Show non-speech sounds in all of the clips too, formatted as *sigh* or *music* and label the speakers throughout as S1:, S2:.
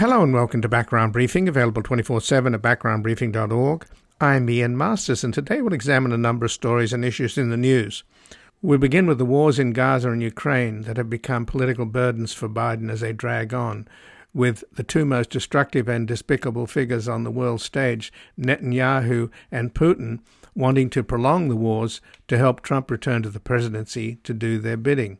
S1: Hello and welcome to Background Briefing, available 24 7 at backgroundbriefing.org. I'm Ian Masters, and today we'll examine a number of stories and issues in the news. We begin with the wars in Gaza and Ukraine that have become political burdens for Biden as they drag on, with the two most destructive and despicable figures on the world stage, Netanyahu and Putin, wanting to prolong the wars to help Trump return to the presidency to do their bidding.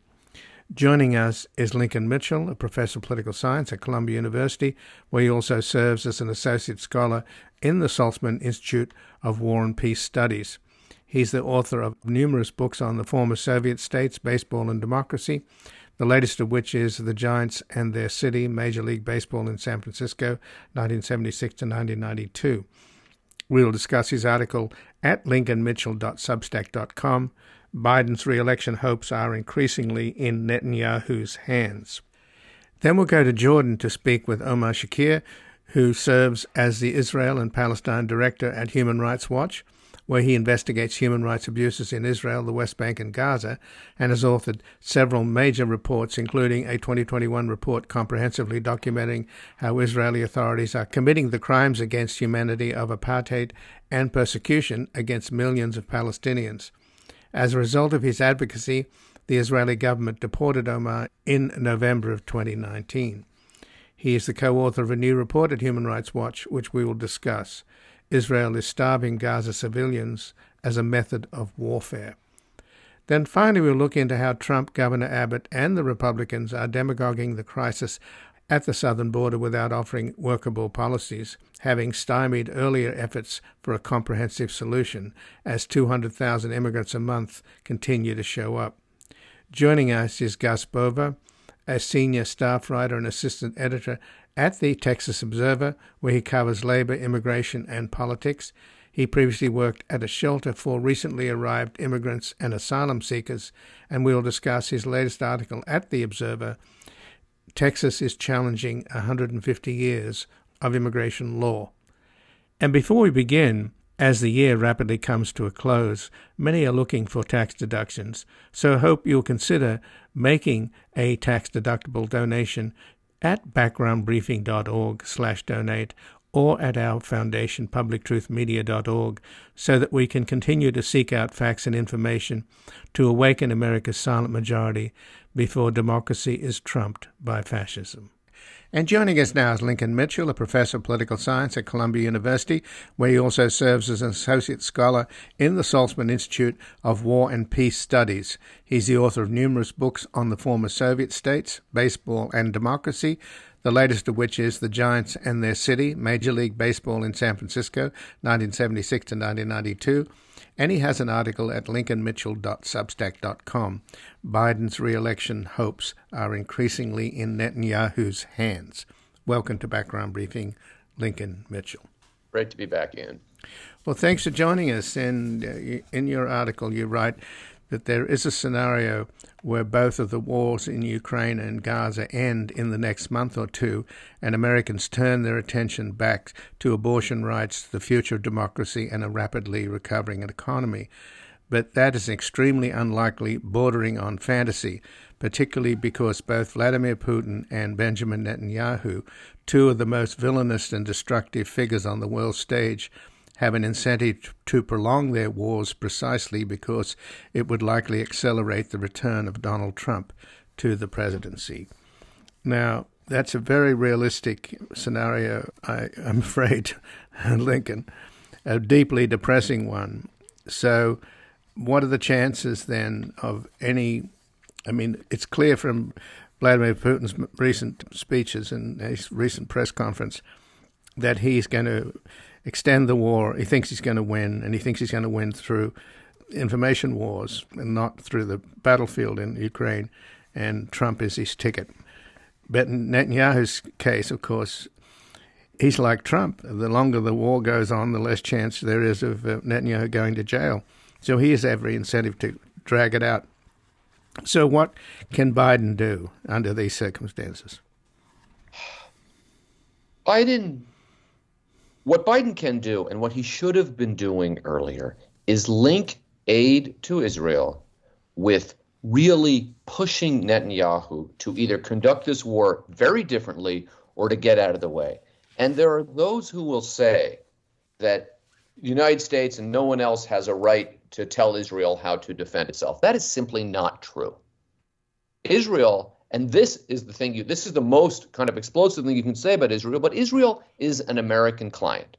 S1: Joining us is Lincoln Mitchell, a professor of political science at Columbia University, where he also serves as an associate scholar in the Saltzman Institute of War and Peace Studies. He's the author of numerous books on the former Soviet states, baseball, and democracy, the latest of which is The Giants and Their City, Major League Baseball in San Francisco, 1976 to 1992. We'll discuss his article at lincolnmitchell.substack.com Biden's re election hopes are increasingly in Netanyahu's hands. Then we'll go to Jordan to speak with Omar Shakir, who serves as the Israel and Palestine Director at Human Rights Watch, where he investigates human rights abuses in Israel, the West Bank, and Gaza, and has authored several major reports, including a 2021 report comprehensively documenting how Israeli authorities are committing the crimes against humanity of apartheid and persecution against millions of Palestinians. As a result of his advocacy, the Israeli government deported Omar in November of 2019. He is the co author of a new report at Human Rights Watch, which we will discuss. Israel is starving Gaza civilians as a method of warfare. Then finally, we'll look into how Trump, Governor Abbott, and the Republicans are demagoguing the crisis at the southern border without offering workable policies, having stymied earlier efforts for a comprehensive solution as 200,000 immigrants a month continue to show up. Joining us is Gus Bova, a senior staff writer and assistant editor at the Texas Observer, where he covers labor, immigration, and politics. He previously worked at a shelter for recently arrived immigrants and asylum seekers, and we'll discuss his latest article at The Observer Texas is challenging 150 years of immigration law. And before we begin, as the year rapidly comes to a close, many are looking for tax deductions, so I hope you'll consider making a tax-deductible donation at backgroundbriefing.org/donate or at our foundation publictruthmedia.org so that we can continue to seek out facts and information to awaken America's silent majority before democracy is trumped by fascism. And joining us now is Lincoln Mitchell, a professor of political science at Columbia University, where he also serves as an associate scholar in the Saltzman Institute of War and Peace Studies. He's the author of numerous books on the former Soviet states, baseball, and democracy, the latest of which is The Giants and Their City, Major League Baseball in San Francisco, 1976 to 1992 and he has an article at lincolnmitchell.substack.com. Biden's re-election hopes are increasingly in Netanyahu's hands. Welcome to Background Briefing, Lincoln Mitchell.
S2: Great to be back in.
S1: Well, thanks for joining us. And uh, in your article, you write that there is a scenario where both of the wars in Ukraine and Gaza end in the next month or two, and Americans turn their attention back to abortion rights, the future of democracy, and a rapidly recovering economy. But that is extremely unlikely, bordering on fantasy, particularly because both Vladimir Putin and Benjamin Netanyahu, two of the most villainous and destructive figures on the world stage, have an incentive to prolong their wars precisely because it would likely accelerate the return of Donald Trump to the presidency. Now, that's a very realistic scenario, I, am *laughs* afraid, Lincoln, a deeply depressing one. So, what are the chances then of any? I mean, it's clear from Vladimir Putin's recent speeches and his recent press conference that he's going to extend the war. He thinks he's going to win, and he thinks he's going to win through information wars and not through the battlefield in Ukraine. And Trump is his ticket. But in Netanyahu's case, of course, he's like Trump. The longer the war goes on, the less chance there is of uh, Netanyahu going to jail. So he has every incentive to drag it out. So, what can Biden do under these circumstances?
S2: Biden what Biden can do and what he should have been doing earlier is link aid to Israel with really pushing Netanyahu to either conduct this war very differently or to get out of the way. And there are those who will say that the United States and no one else has a right to tell Israel how to defend itself. That is simply not true. Israel, and this is the thing you this is the most kind of explosive thing you can say about Israel, but Israel is an American client.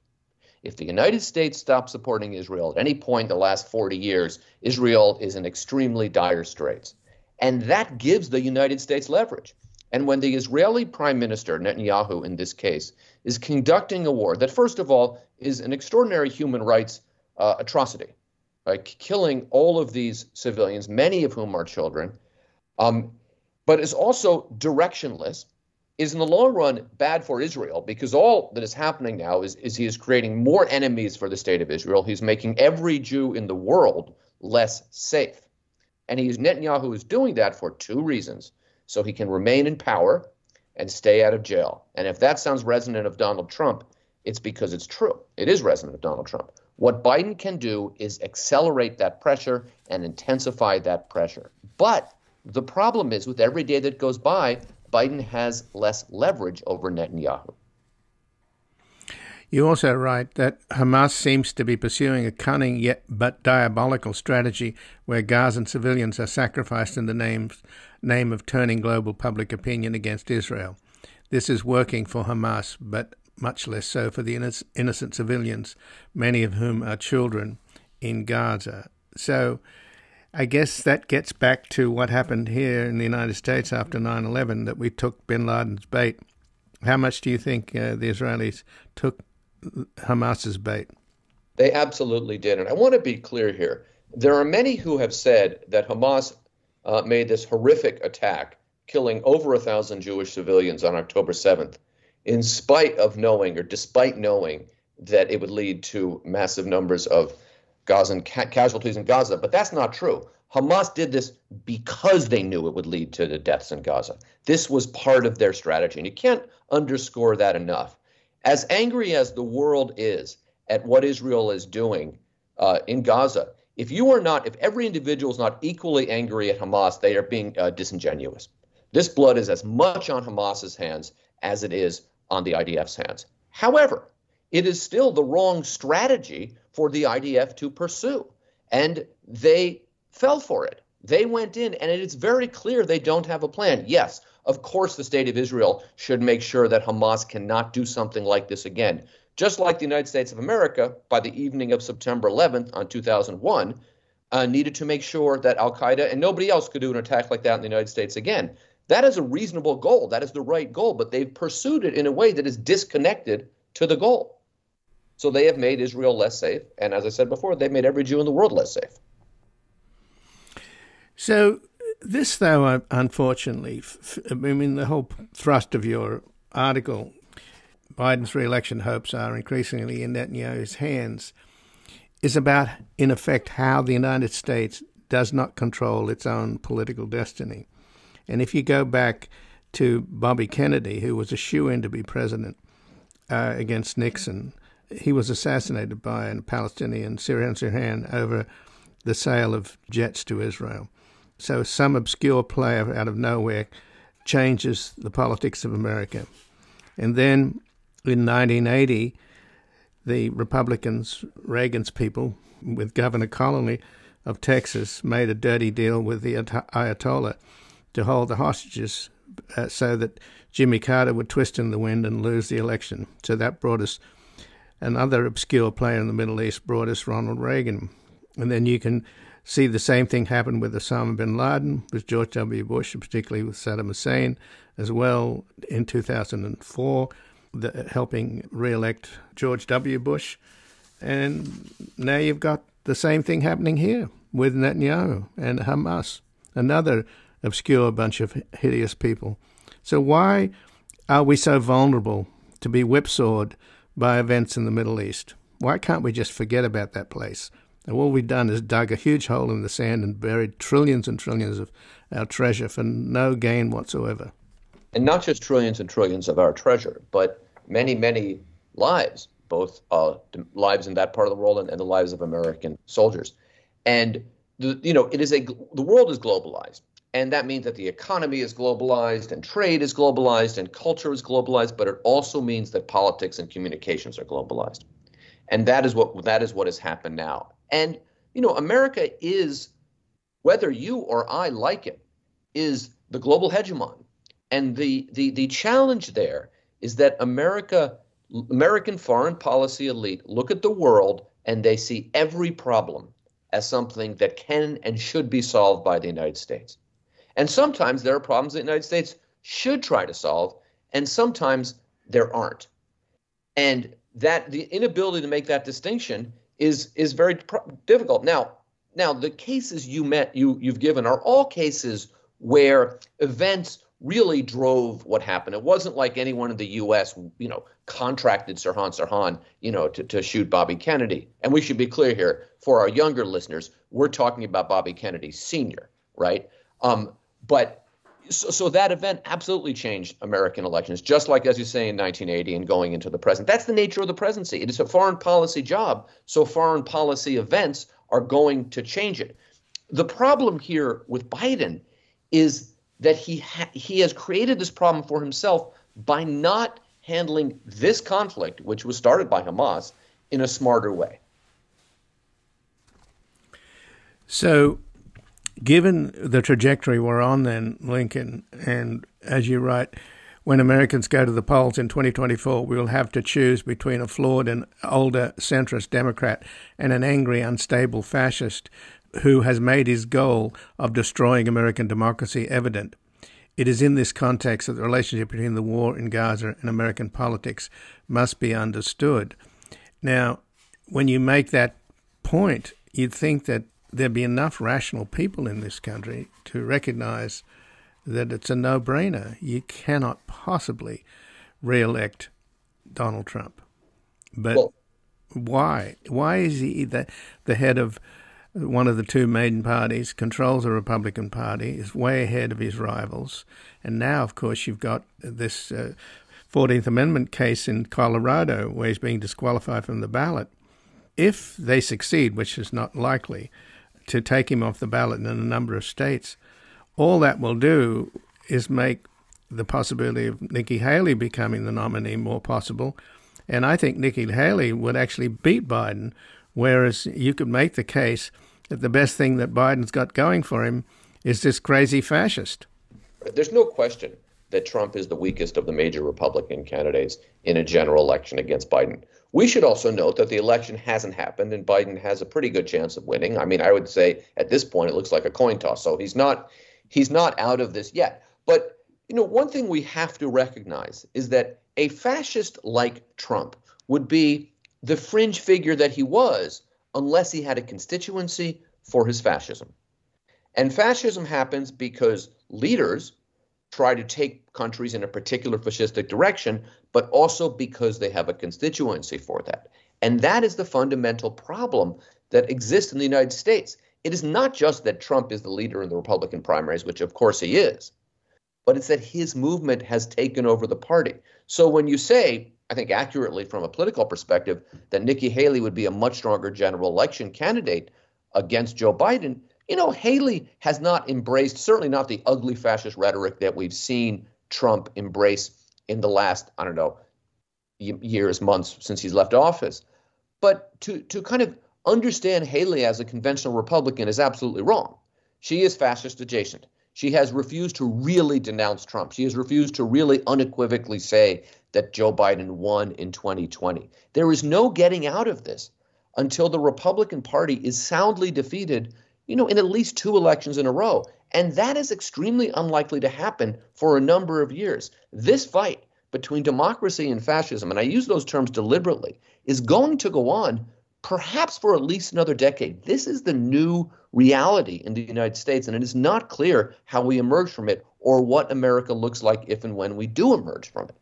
S2: If the United States stops supporting Israel at any point in the last 40 years, Israel is in extremely dire straits. And that gives the United States leverage. And when the Israeli Prime Minister, Netanyahu in this case, is conducting a war that, first of all, is an extraordinary human rights uh, atrocity, right? killing all of these civilians, many of whom are children, um, but is also directionless, is in the long run bad for Israel because all that is happening now is, is he is creating more enemies for the state of Israel. He's making every Jew in the world less safe. And he's Netanyahu is doing that for two reasons. So he can remain in power and stay out of jail. And if that sounds resonant of Donald Trump, it's because it's true. It is resonant of Donald Trump. What Biden can do is accelerate that pressure and intensify that pressure. But the problem is with every day that goes by, Biden has less leverage over Netanyahu.
S1: You also write that Hamas seems to be pursuing a cunning yet but diabolical strategy where Gazan civilians are sacrificed in the names, name of turning global public opinion against Israel. This is working for Hamas, but much less so for the innocent civilians, many of whom are children in Gaza. So I guess that gets back to what happened here in the United States after 9 11 that we took bin Laden's bait. How much do you think uh, the Israelis took Hamas's bait?
S2: They absolutely did. And I want to be clear here. There are many who have said that Hamas uh, made this horrific attack, killing over a thousand Jewish civilians on October 7th, in spite of knowing or despite knowing that it would lead to massive numbers of Ca- casualties in Gaza. But that's not true. Hamas did this because they knew it would lead to the deaths in Gaza. This was part of their strategy. And you can't underscore that enough. As angry as the world is at what Israel is doing uh, in Gaza, if you are not, if every individual is not equally angry at Hamas, they are being uh, disingenuous. This blood is as much on Hamas's hands as it is on the IDF's hands. However, it is still the wrong strategy for the IDF to pursue. And they fell for it. They went in, and it is very clear they don't have a plan. Yes, of course, the state of Israel should make sure that Hamas cannot do something like this again. Just like the United States of America, by the evening of September 11th on 2001, uh, needed to make sure that Al Qaeda and nobody else could do an attack like that in the United States again. That is a reasonable goal. That is the right goal, but they've pursued it in a way that is disconnected to the goal. So they have made Israel less safe. And as I said before, they've made every Jew in the world less safe.
S1: So this, though, unfortunately, I mean, the whole thrust of your article, Biden's re-election hopes are increasingly in Netanyahu's hands, is about, in effect, how the United States does not control its own political destiny. And if you go back to Bobby Kennedy, who was a shoe-in to be president uh, against Nixon, he was assassinated by a Palestinian, Syrian Sirhan, over the sale of jets to Israel. So some obscure player out of nowhere changes the politics of America. And then in 1980, the Republicans, Reagan's people, with Governor Connally of Texas, made a dirty deal with the Ayatollah to hold the hostages uh, so that Jimmy Carter would twist in the wind and lose the election. So that brought us another obscure player in the Middle East, brought us Ronald Reagan. And then you can see the same thing happen with Osama bin Laden, with George W. Bush, and particularly with Saddam Hussein as well in 2004, the, helping re-elect George W. Bush. And now you've got the same thing happening here with Netanyahu and Hamas, another obscure bunch of hideous people. So why are we so vulnerable to be whipsawed by events in the Middle East? Why can't we just forget about that place? And what we've done is dug a huge hole in the sand and buried trillions and trillions of our treasure for no gain whatsoever.
S2: And not just trillions and trillions of our treasure, but many, many lives, both uh, lives in that part of the world and, and the lives of American soldiers. And the, you know, it is a the world is globalized, And that means that the economy is globalized and trade is globalized and culture is globalized, but it also means that politics and communications are globalized. And that is what that is what has happened now. And you know, America is, whether you or I like it, is the global hegemon. And the the the challenge there is that America, American foreign policy elite look at the world and they see every problem as something that can and should be solved by the United States. And sometimes there are problems that the United States should try to solve, and sometimes there aren't. And that the inability to make that distinction is is very difficult. Now, now the cases you met you you've given are all cases where events really drove what happened. It wasn't like anyone in the U.S. you know contracted Sirhan Sirhan you know to, to shoot Bobby Kennedy. And we should be clear here for our younger listeners, we're talking about Bobby Kennedy Sr. Right? Um, but so, so, that event absolutely changed American elections, just like as you say in 1980 and going into the present. That's the nature of the presidency. It is a foreign policy job, so foreign policy events are going to change it. The problem here with Biden is that he ha- he has created this problem for himself by not handling this conflict, which was started by Hamas, in a smarter way.
S1: So given the trajectory we're on, then, Lincoln, and as you write, when Americans go to the polls in 2024, we will have to choose between a flawed and older centrist Democrat and an angry, unstable fascist who has made his goal of destroying American democracy evident. It is in this context that the relationship between the war in Gaza and American politics must be understood. Now, when you make that point, you'd think that there'd be enough rational people in this country to recognize that it's a no brainer. You cannot possibly re elect Donald Trump. But well, why? Why is he the, the head of one of the two main parties, controls the Republican Party, is way ahead of his rivals? And now, of course, you've got this uh, 14th Amendment case in Colorado where he's being disqualified from the ballot. If they succeed, which is not likely, to take him off the ballot in a number of states. All that will do is make the possibility of Nikki Haley becoming the nominee more possible. And I think Nikki Haley would actually beat Biden, whereas you could make the case that the best thing that Biden's got going for him is this crazy fascist.
S2: There's no question that Trump is the weakest of the major Republican candidates in a general election against Biden. We should also note that the election hasn't happened and Biden has a pretty good chance of winning. I mean, I would say at this point it looks like a coin toss. So he's not he's not out of this yet. But you know, one thing we have to recognize is that a fascist like Trump would be the fringe figure that he was unless he had a constituency for his fascism. And fascism happens because leaders try to take countries in a particular fascistic direction, but also because they have a constituency for that. And that is the fundamental problem that exists in the United States. It is not just that Trump is the leader in the Republican primaries, which of course he is, but it's that his movement has taken over the party. So when you say, I think accurately from a political perspective, that Nikki Haley would be a much stronger general election candidate against Joe Biden, you know, Haley has not embraced, certainly not the ugly fascist rhetoric that we've seen Trump embrace in the last, I don't know, years, months since he's left office. But to, to kind of understand Haley as a conventional Republican is absolutely wrong. She is fascist adjacent. She has refused to really denounce Trump. She has refused to really unequivocally say that Joe Biden won in 2020. There is no getting out of this until the Republican Party is soundly defeated you know, in at least two elections in a row. And that is extremely unlikely to happen for a number of years. This fight between democracy and fascism, and I use those terms deliberately, is going to go on perhaps for at least another decade. This is the new reality in the United States, and it is not clear how we emerge from it or what America looks like if and when we do emerge from it.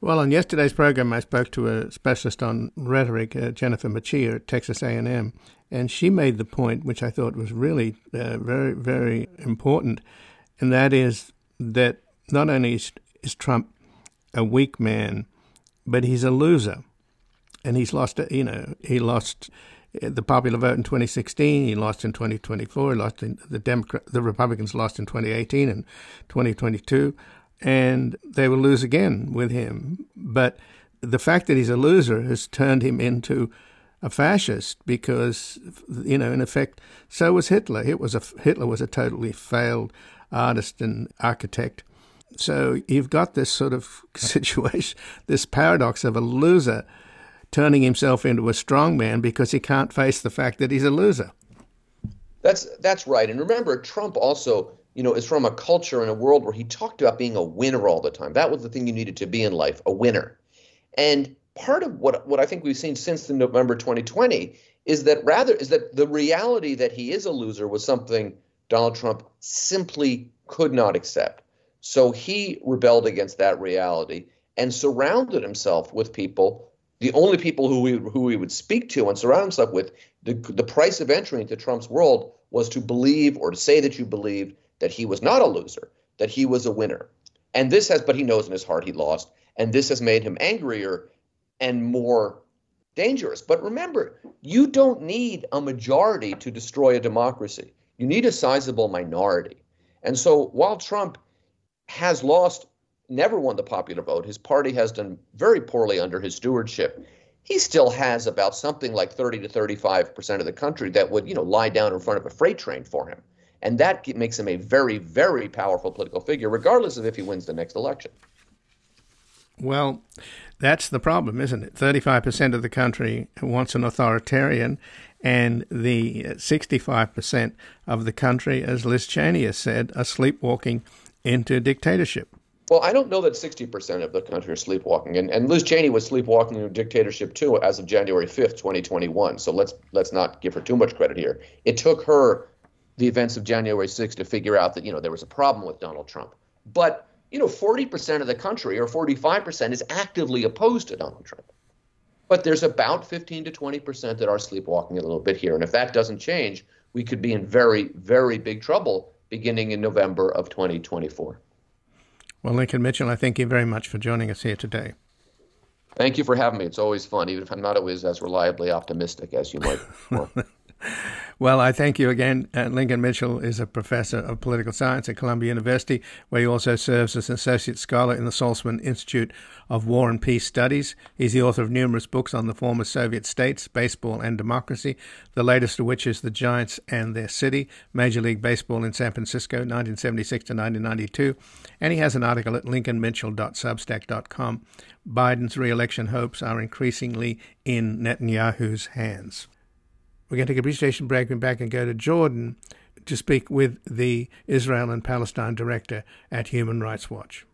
S1: Well, on yesterday's program, I spoke to a specialist on rhetoric, uh, Jennifer Mercieca at Texas A&M, and she made the point, which I thought was really uh, very, very important, and that is that not only is, is Trump a weak man, but he's a loser, and he's lost. You know, he lost the popular vote in 2016. He lost in 2024. He lost in the Democrat, the Republicans lost in 2018 and 2022, and they will lose again with him. But the fact that he's a loser has turned him into a fascist because, you know, in effect, so was Hitler. It was a, Hitler was a totally failed artist and architect. So you've got this sort of *laughs* situation, this paradox of a loser turning himself into a strong man because he can't face the fact that he's a loser.
S2: That's that's right. And remember, Trump also, you know, is from a culture and a world where he talked about being a winner all the time. That was the thing you needed to be in life, a winner. And part of what what I think we've seen since the November 2020 is that rather is that the reality that he is a loser was something Donald Trump simply could not accept. So he rebelled against that reality and surrounded himself with people the only people who we who he would speak to and surround himself with, the the price of entry into Trump's world was to believe or to say that you believed that he was not a loser, that he was a winner. And this has, but he knows in his heart he lost, and this has made him angrier and more dangerous. But remember, you don't need a majority to destroy a democracy. You need a sizable minority. And so while Trump has lost never won the popular vote. His party has done very poorly under his stewardship. He still has about something like 30 to 35 percent of the country that would, you know, lie down in front of a freight train for him, and that makes him a very, very powerful political figure, regardless of if he wins the next election.
S1: Well, that's the problem, isn't it? 35% of the country wants an authoritarian, and the uh, 65% of the country, as Liz Cheney has said, are sleepwalking into dictatorship.
S2: Well, I don't know that 60% of the country are sleepwalking, and, and Liz Cheney was sleepwalking into dictatorship too as of January 5th, 2021. So let's let's not give her too much credit here. It took her the events of January 6th to figure out that you know there was a problem with Donald Trump. But you know, 40% of the country or 45% is actively opposed to Donald Trump. But there's about 15 to 20% that are sleepwalking a little bit here, and if that doesn't change, we could be in very very big trouble beginning in November of 2024.
S1: Well, Lincoln Mitchell, I thank you very much for joining us here today.
S2: Thank you for having me. It's always fun, even if I'm not always as reliably optimistic as you might. *laughs*
S1: Well, I thank you again. Uh, Lincoln Mitchell is a professor of political science at Columbia University, where he also serves as an associate scholar in the Saltzman Institute of War and Peace Studies. He's the author of numerous books on the former Soviet states, baseball, and democracy, the latest of which is The Giants and Their City, Major League Baseball in San Francisco, 1976 to 1992. And he has an article at lincolnmitchell.substack.com. Biden's re-election hopes are increasingly in Netanyahu's hands. We're going to take a brief station break and back and go to Jordan to speak with the Israel and Palestine director at Human Rights Watch.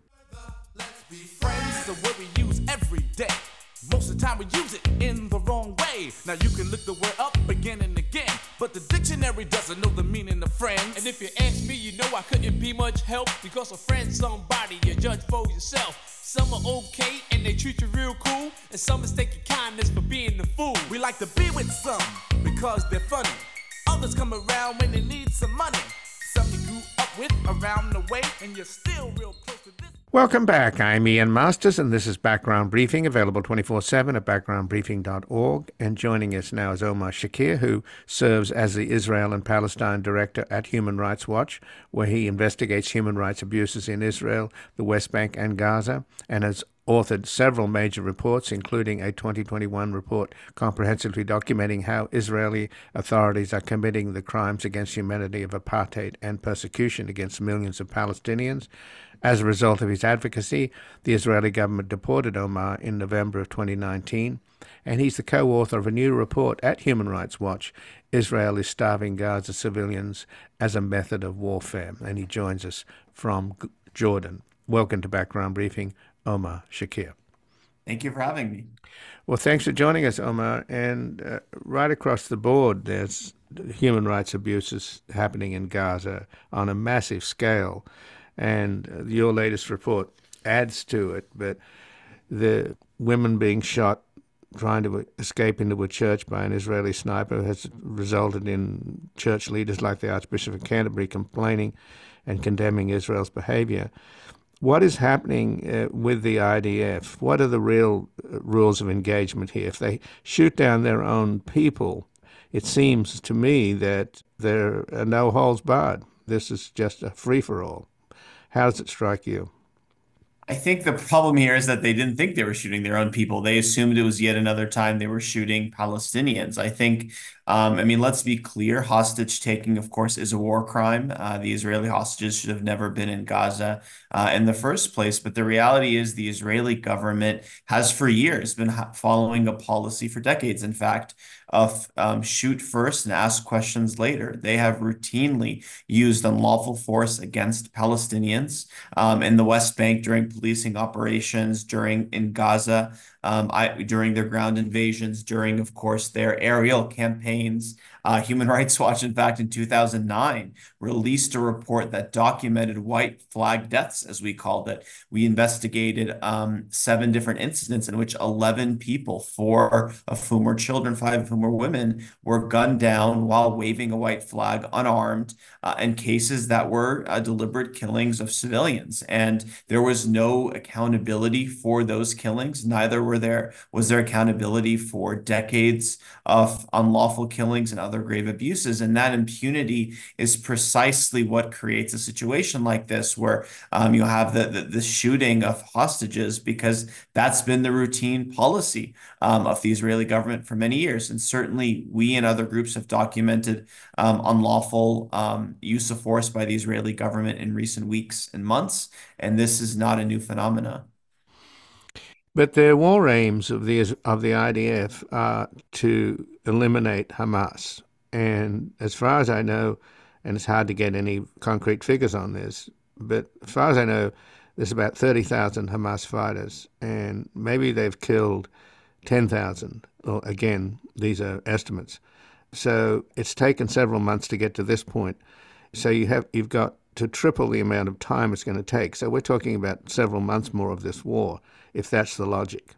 S1: Most of the time we use it in the wrong way. Now you can look the word up again and again, but the dictionary doesn't know the meaning of friends. And if you ask me, you know I couldn't be much help because a friend's somebody you judge for yourself. Some are okay and they treat you real cool, and some mistake your kindness for being the fool. We like to be with some because they're funny. Others come around when they need some money. Some you grew up with around the way, and you're still real close to this. Welcome back. I'm Ian Masters, and this is Background Briefing, available 24 7 at backgroundbriefing.org. And joining us now is Omar Shakir, who serves as the Israel and Palestine Director at Human Rights Watch, where he investigates human rights abuses in Israel, the West Bank, and Gaza, and has authored several major reports, including a 2021 report comprehensively documenting how Israeli authorities are committing the crimes against humanity of apartheid and persecution against millions of Palestinians. As a result of his advocacy, the Israeli government deported Omar in November of 2019, and he's the co author of a new report at Human Rights Watch Israel is starving Gaza civilians as a method of warfare. And he joins us from Jordan. Welcome to Background Briefing. Omar Shakir.
S3: Thank you for having me.
S1: Well, thanks for joining us, Omar. And uh, right across the board, there's human rights abuses happening in Gaza on a massive scale. And uh, your latest report adds to it. But the women being shot trying to escape into a church by an Israeli sniper has resulted in church leaders like the Archbishop of Canterbury complaining and condemning Israel's behavior. What is happening uh, with the IDF? What are the real uh, rules of engagement here? If they shoot down their own people, it seems to me that there are no holes barred. This is just a free for all. How does it strike you?
S3: I think the problem here is that they didn't think they were shooting their own people. They assumed it was yet another time they were shooting Palestinians. I think, um, I mean, let's be clear hostage taking, of course, is a war crime. Uh, the Israeli hostages should have never been in Gaza uh, in the first place. But the reality is, the Israeli government has for years been following a policy for decades, in fact, of um, shoot first and ask questions later. They have routinely used unlawful force against Palestinians um, in the West Bank during policing operations, during in Gaza, um, I, during their ground invasions, during, of course, their aerial campaigns. Uh, Human *laughs* Rights Watch, in fact, in 2009, released a report that documented white flag deaths, as we called it. We investigated um, seven different incidents in which 11 people, four of whom were children, five of whom were women, were gunned down while waving a white flag unarmed, uh, and cases that were uh, deliberate killings of civilians. And there was no accountability for those killings. Neither were there was there accountability for decades of unlawful killings and other grave abuses. And that impunity is precisely what creates a situation like this, where um, you have the, the, the shooting of hostages, because that's been the routine policy um, of the Israeli government for many years. And certainly, we and other groups have documented um, unlawful um, use of force by the Israeli government in recent weeks and months. And this is not a new phenomenon.
S1: But the war aims of the of the IDF are to eliminate Hamas, and as far as I know, and it's hard to get any concrete figures on this, but as far as I know, there's about thirty thousand Hamas fighters, and maybe they've killed ten thousand. Well, again, these are estimates. So it's taken several months to get to this point. So you have you've got to triple the amount of time it's going to take. So we're talking about several months more of this war, if that's the logic.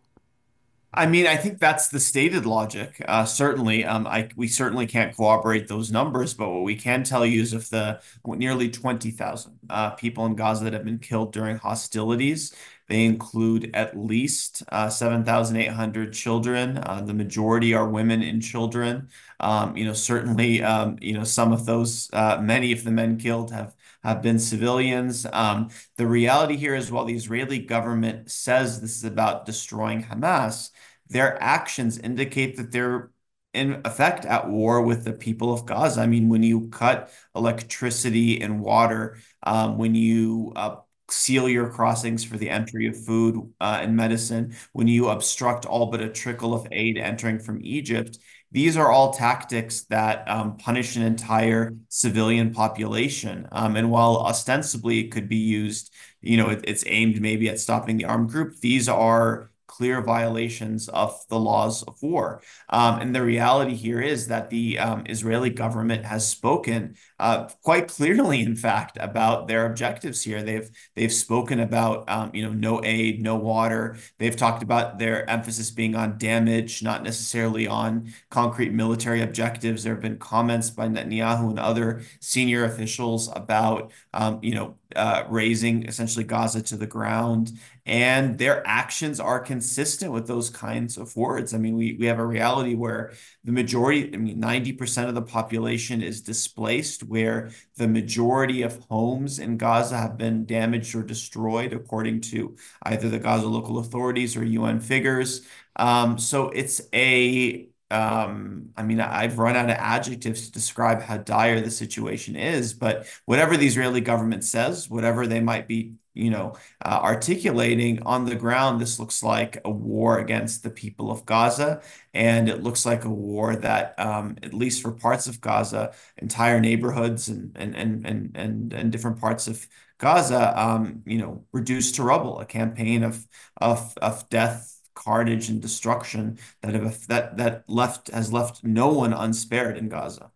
S3: I mean, I think that's the stated logic. Uh, certainly, um, I, we certainly can't corroborate those numbers, but what we can tell you is if the nearly 20,000 uh, people in Gaza that have been killed during hostilities, they include at least uh, 7,800 children. Uh, the majority are women and children. Um, you know, certainly, um, you know, some of those, uh, many of the men killed have have been civilians. Um, the reality here is while the Israeli government says this is about destroying Hamas, their actions indicate that they're in effect at war with the people of Gaza. I mean, when you cut electricity and water, um, when you uh, seal your crossings for the entry of food uh, and medicine, when you obstruct all but a trickle of aid entering from Egypt, these are all tactics that um, punish an entire civilian population. Um, and while ostensibly it could be used, you know, it, it's aimed maybe at stopping the armed group, these are clear violations of the laws of war. Um, and the reality here is that the um, Israeli government has spoken uh, quite clearly, in fact, about their objectives here. They've they've spoken about um, you know no aid, no water. They've talked about their emphasis being on damage, not necessarily on concrete military objectives. There have been comments by Netanyahu and other senior officials about um, you know uh, razing essentially Gaza to the ground. And their actions are consistent with those kinds of words. I mean, we, we have a reality where the majority, I mean, 90% of the population is displaced, where the majority of homes in Gaza have been damaged or destroyed, according to either the Gaza local authorities or UN figures. Um, so it's a um, I mean, I've run out of adjectives to describe how dire the situation is, but whatever the Israeli government says, whatever they might be, you know, uh, articulating on the ground, this looks like a war against the people of Gaza. And it looks like a war that, um, at least for parts of Gaza, entire neighborhoods and, and, and, and, and, and different parts of Gaza, um, you know, reduced to rubble, a campaign of, of, of death carnage and destruction that have that that left has left no one unspared in Gaza.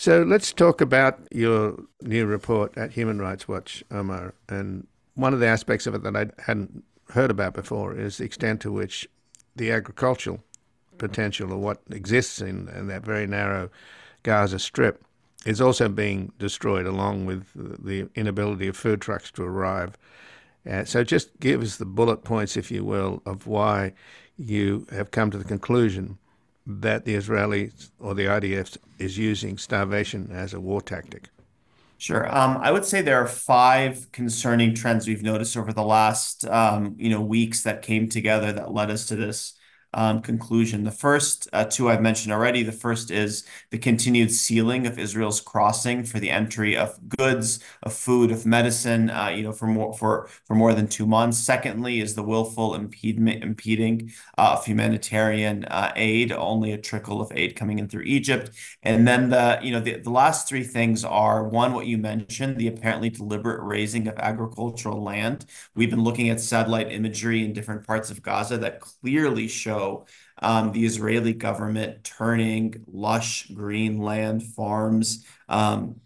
S1: So let's talk about your new report at Human Rights Watch, Omar. And one of the aspects of it that I hadn't heard about before is the extent to which the agricultural potential of what exists in, in that very narrow Gaza Strip is also being destroyed, along with the inability of food trucks to arrive uh, so just give us the bullet points, if you will, of why you have come to the conclusion that the Israelis or the IDF is using starvation as a war tactic?
S3: Sure. Um, I would say there are five concerning trends we've noticed over the last, um, you know, weeks that came together that led us to this conclusion. The first uh, two I've mentioned already. The first is the continued sealing of Israel's crossing for the entry of goods, of food, of medicine, uh, you know, for more for for more than two months. Secondly, is the willful impediment impeding uh, of humanitarian aid, only a trickle of aid coming in through Egypt. And then the you know the, the last three things are one, what you mentioned, the apparently deliberate razing of agricultural land. We've been looking at satellite imagery in different parts of Gaza that clearly show um, the Israeli government turning lush green land farms, um,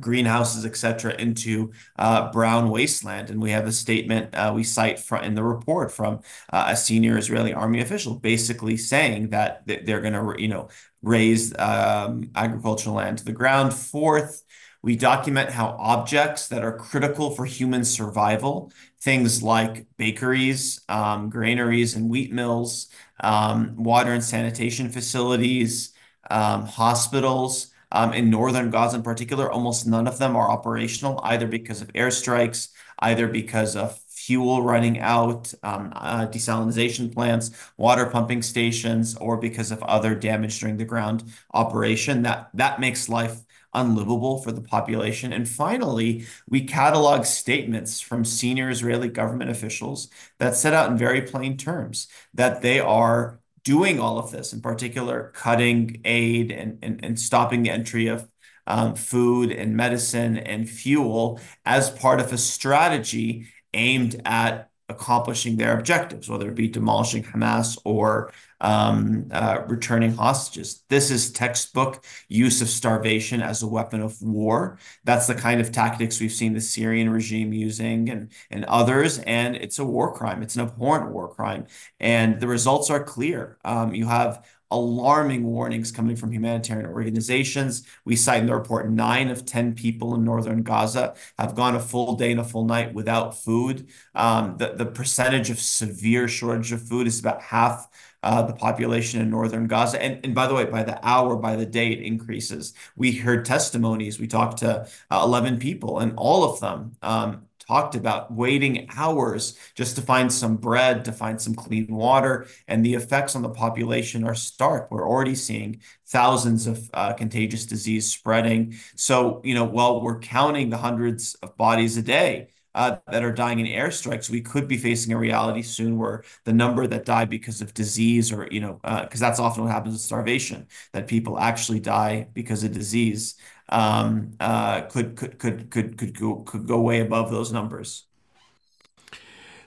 S3: greenhouses, etc., into uh, brown wasteland. And we have a statement uh, we cite in the report from uh, a senior Israeli army official, basically saying that they're going to, you know, raze um, agricultural land to the ground. Fourth, we document how objects that are critical for human survival, things like bakeries, um, granaries, and wheat mills, um, water and sanitation facilities, um, hospitals, um, in northern Gaza in particular, almost none of them are operational, either because of airstrikes, either because of fuel running out, um, uh, desalination plants, water pumping stations, or because of other damage during the ground operation. That that makes life unlivable for the population. And finally, we catalog statements from senior Israeli government officials that set out in very plain terms that they are doing all of this, in particular, cutting aid and, and, and stopping the entry of um, food and medicine and fuel as part of a strategy aimed at accomplishing their objectives, whether it be demolishing Hamas or um, uh, returning hostages. This is textbook use of starvation as a weapon of war. That's the kind of tactics we've seen the Syrian regime using and, and others, and it's a war crime. It's an abhorrent war crime. And the results are clear. Um, you have alarming warnings coming from humanitarian organizations. We cite in the report nine of 10 people in northern Gaza have gone a full day and a full night without food. Um, the, the percentage of severe shortage of food is about half uh, the population in northern Gaza. And, and by the way, by the hour, by the day, it increases. We heard testimonies. We talked to uh, 11 people, and all of them um, talked about waiting hours just to find some bread, to find some clean water, and the effects on the population are stark. We're already seeing thousands of uh, contagious disease spreading. So, you know, while we're counting the hundreds of bodies a day, uh, that are dying in airstrikes, we could be facing a reality soon where the number that die because of disease or, you know, because uh, that's often what happens with starvation, that people actually die because of disease Um, uh, could could could could could go way above those numbers.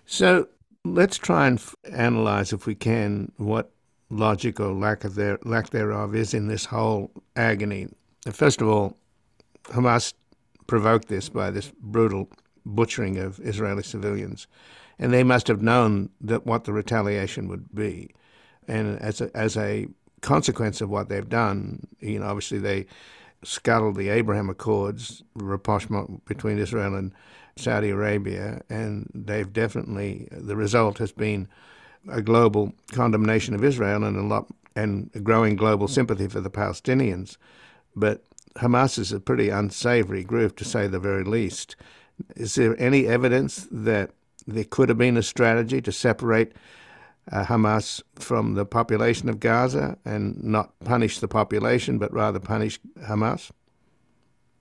S1: So let's try and analyze, if we can, what logic or lack of there lack thereof is in this whole agony. First of all, Hamas provoked this by this brutal butchering of Israeli civilians, and they must have known that what the retaliation would be, and as a, as a consequence of what they've done, you know, obviously they scuttled the Abraham Accords, rapprochement between Israel and Saudi Arabia, and they've definitely the result has been a global condemnation of Israel and a lot and a growing global sympathy for the Palestinians. But Hamas is a pretty unsavory group, to say the very least. Is there any evidence that there could have been a strategy to separate Hamas from the population of Gaza and not punish the population, but rather punish Hamas?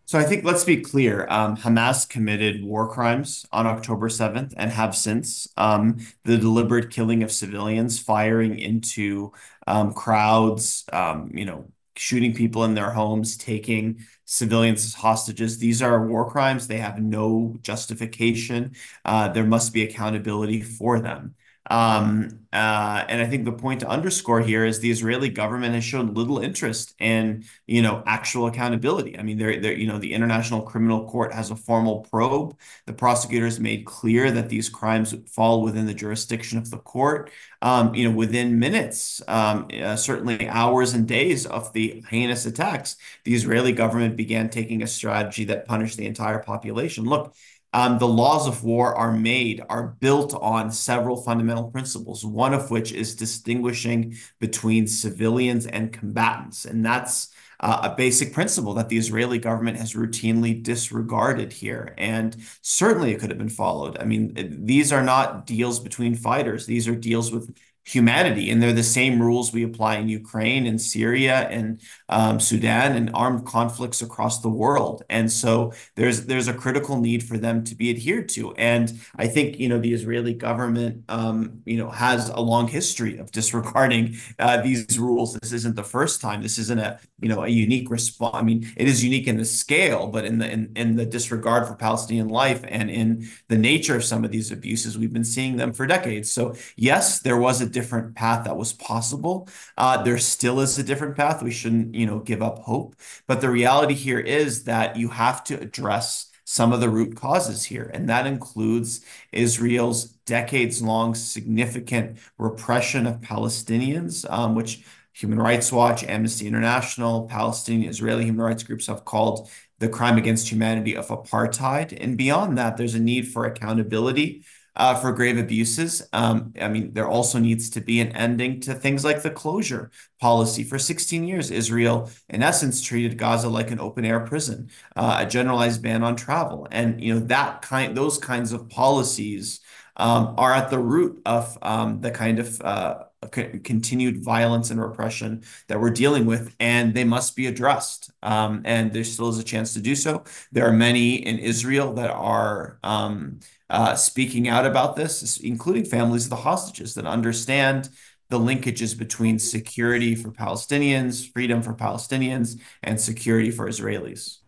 S3: So I think let's be clear. Um, Hamas committed war crimes on October 7th and have since. Um, the deliberate killing of civilians, firing into um, crowds, um, you know, shooting people in their homes, taking civilians as hostages. These are war crimes. They have no justification. Uh, there must be accountability for them. Um, uh, and I think the point to underscore here is the Israeli government has shown little interest in, you know, actual accountability. I mean, they're, they're, you know, the International Criminal Court has a formal probe. The prosecutors made clear that these crimes fall within the jurisdiction of the court. Um, you know, within minutes, um, uh, certainly hours and days of the heinous attacks, the Israeli government began taking a strategy that punished the entire population. Look, um, the laws of war are made, are built on several fundamental principles, one of which is distinguishing between civilians and combatants. And that's uh, a basic principle that the Israeli government has routinely disregarded here. And certainly it could have been followed. I mean, these are not deals between fighters, these are deals with humanity. And they're the same rules we apply in Ukraine and Syria and um, Sudan and armed conflicts across the world. And so there's there's a critical need for them to be adhered to. And I think you know the Israeli government um, you know has a long history of disregarding uh, these rules. This isn't the first time. This isn't a you know a unique response. I mean, it is unique in the scale, but in the in, in the disregard for Palestinian life and in the nature of some of these abuses, we've been seeing them for decades. So yes, there was a different path that was possible. Uh, there still is a different path. We shouldn't, you know, give up hope. But the reality here is that you have to address some of the root causes here, and that includes Israel's decades-long significant repression of Palestinians, um, which Human Rights Watch, Amnesty International, Palestinian Israeli human rights groups have called the crime against humanity of apartheid. And beyond that, there's a need for accountability uh, for grave abuses. Um, I mean, there also needs to be an ending to things like the closure policy. For 16 years, Israel, in essence, treated Gaza like an open air prison, uh, a generalized ban on travel, and you know that kind, those kinds of policies um, are at the root of um, the kind of uh, continued violence and repression that we're dealing with, and they must be addressed. Um, and there still is a chance to do so. There are many in Israel that are um, uh, speaking out about this, including families of the hostages that understand the linkages between security for Palestinians, freedom for Palestinians, and security for Israelis.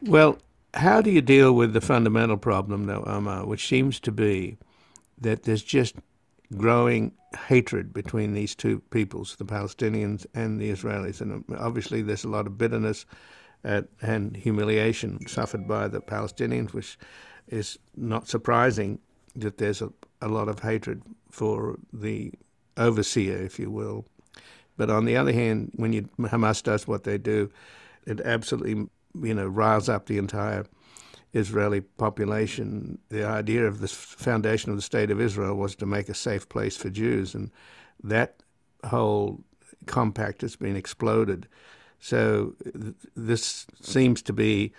S1: Well, how do you deal with the fundamental problem, though, Omar, which seems to be that there's just growing hatred between these two peoples, the Palestinians and the Israelis. And um, obviously, there's a lot of bitterness at, and humiliation suffered by the Palestinians, which is not surprising that there's a, a lot of hatred for the overseer, if you will. But on the other hand, when you, Hamas does what they do, it absolutely, you know, riles up the entire Israeli population. The idea of the foundation of the state of Israel was to make a safe place for Jews, and that whole compact has been exploded. So th- this seems to be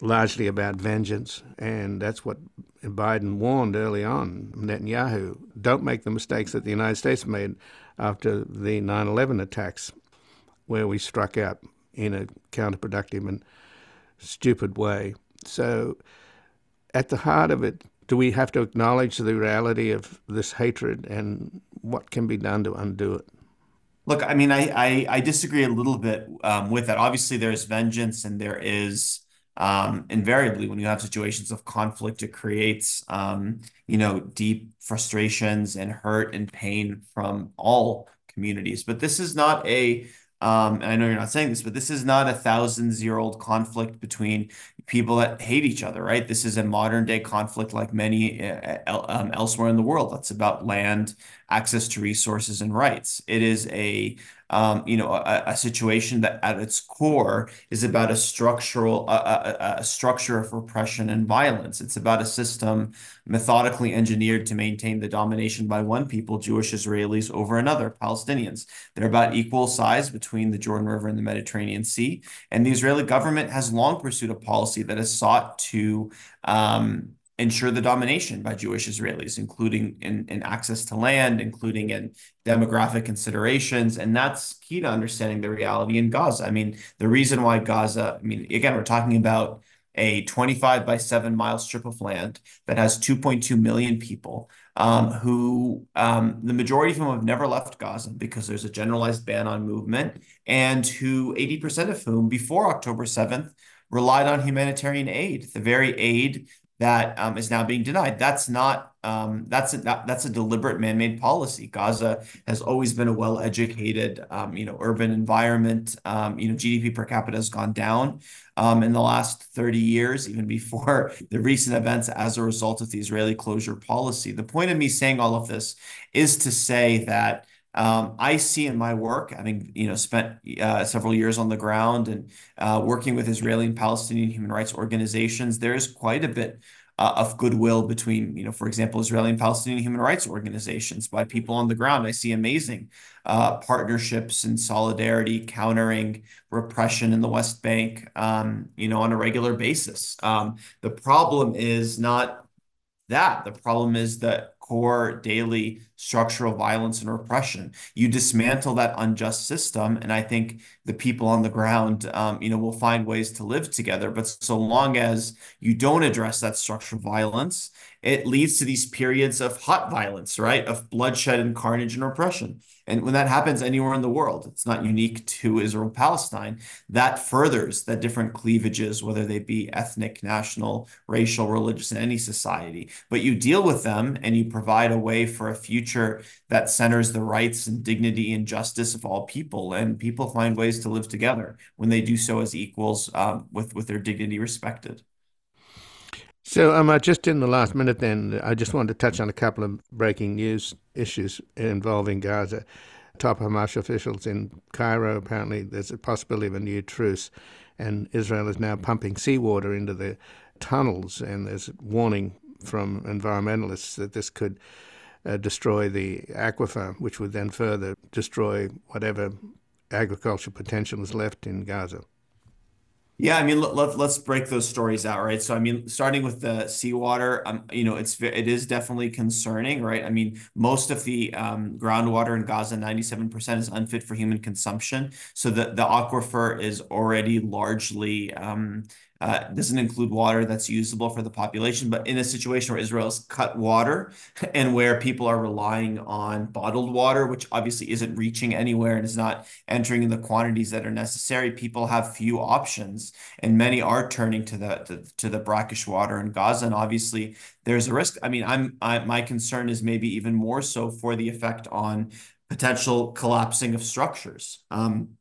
S1: largely about vengeance, and that's what Biden warned early on Netanyahu don't make the mistakes that the United States made after the 9 11 attacks, where we struck out in a counterproductive and stupid way. So, at the heart of it, do we have to acknowledge the reality of this hatred and what can be done to undo it?
S3: Look, I mean, I I, I disagree a little bit um, with that. Obviously, there's vengeance and there is um, invariably when you have situations of conflict, it creates um, you know deep frustrations and hurt and pain from all communities. But this is not a um, and I know you're not saying this, but this is not a thousands year old conflict between people that hate each other, right? This is a modern day conflict like many uh, um, elsewhere in the world. That's about land, access to resources, and rights. It is a um, you know, a, a, situation that at its core is about a structural, a, a, a, structure of repression and violence. It's about a system methodically engineered to maintain the domination by one people, Jewish Israelis, over another, Palestinians. They're about equal size between the Jordan River and the Mediterranean Sea. And the Israeli government has long pursued a policy that has sought to um, ensure the domination by Jewish Israelis, including in, in access to land, including in demographic considerations. And that's key to understanding the reality in Gaza. I mean, the reason why Gaza, I mean, again, we're talking about a 25 by 7 mile strip of land that has 2.2 million people um, who um, the majority of whom have never left Gaza because there's a generalized ban on movement, and who 80% of whom before October 7th relied on humanitarian aid, the very aid that um, is now being denied. That's not um, that's a, that, that's a deliberate man-made policy. Gaza has always been a well-educated, um, you know, urban environment. Um, you know, GDP per capita has gone down um, in the last 30 years, even before *laughs* the recent events as a result of the Israeli closure policy. The point of me saying all of this is to say that I see in my work, having you know spent uh, several years on the ground and uh, working with Israeli and Palestinian human rights organizations, there is quite a bit uh, of goodwill between, you know, for example, Israeli and Palestinian human rights organizations by people on the ground. I see amazing partnerships and solidarity countering repression in the West Bank, um, you know, on a regular basis. Um, the problem is not that. The problem is that core daily structural violence and repression. You dismantle that unjust system, and I think the people on the ground, um, you know, will find ways to live together. But so long as you don't address that structural violence, it leads to these periods of hot violence, right? Of bloodshed and carnage and repression. And when that happens anywhere in the world, it's not unique to Israel Palestine, that furthers the different cleavages, whether they be ethnic, national, racial, religious, in any society. But you deal with them and you provide a way for a future that centers the rights and dignity and justice of all people. And people find ways to live together when they do so as equals um, with, with their dignity respected.
S1: So, um, just in the last minute, then, I just wanted to touch on a couple of breaking news issues involving Gaza. Top Hamas officials in Cairo apparently there's a possibility of a new truce, and Israel is now pumping seawater into the tunnels, and there's a warning from environmentalists that this could uh, destroy the aquifer, which would then further destroy whatever agricultural potential is left in Gaza.
S3: Yeah, I mean, let, let, us break those stories out, right? So, I mean, starting with the seawater, um, you know, it's it is definitely concerning, right? I mean, most of the um, groundwater in Gaza, 97% is unfit for human consumption. So the, the aquifer is already largely um, uh, doesn't include water that's usable for the population, but in a situation where Israel's cut water *laughs* and where people are relying on bottled water, which obviously isn't reaching anywhere and is not entering in the quantities that are necessary, people have few options, and many are turning to the to, to the brackish water in Gaza. And obviously, there's a risk. I mean, I'm I, my concern is maybe even more so for the effect on potential collapsing of structures. Um,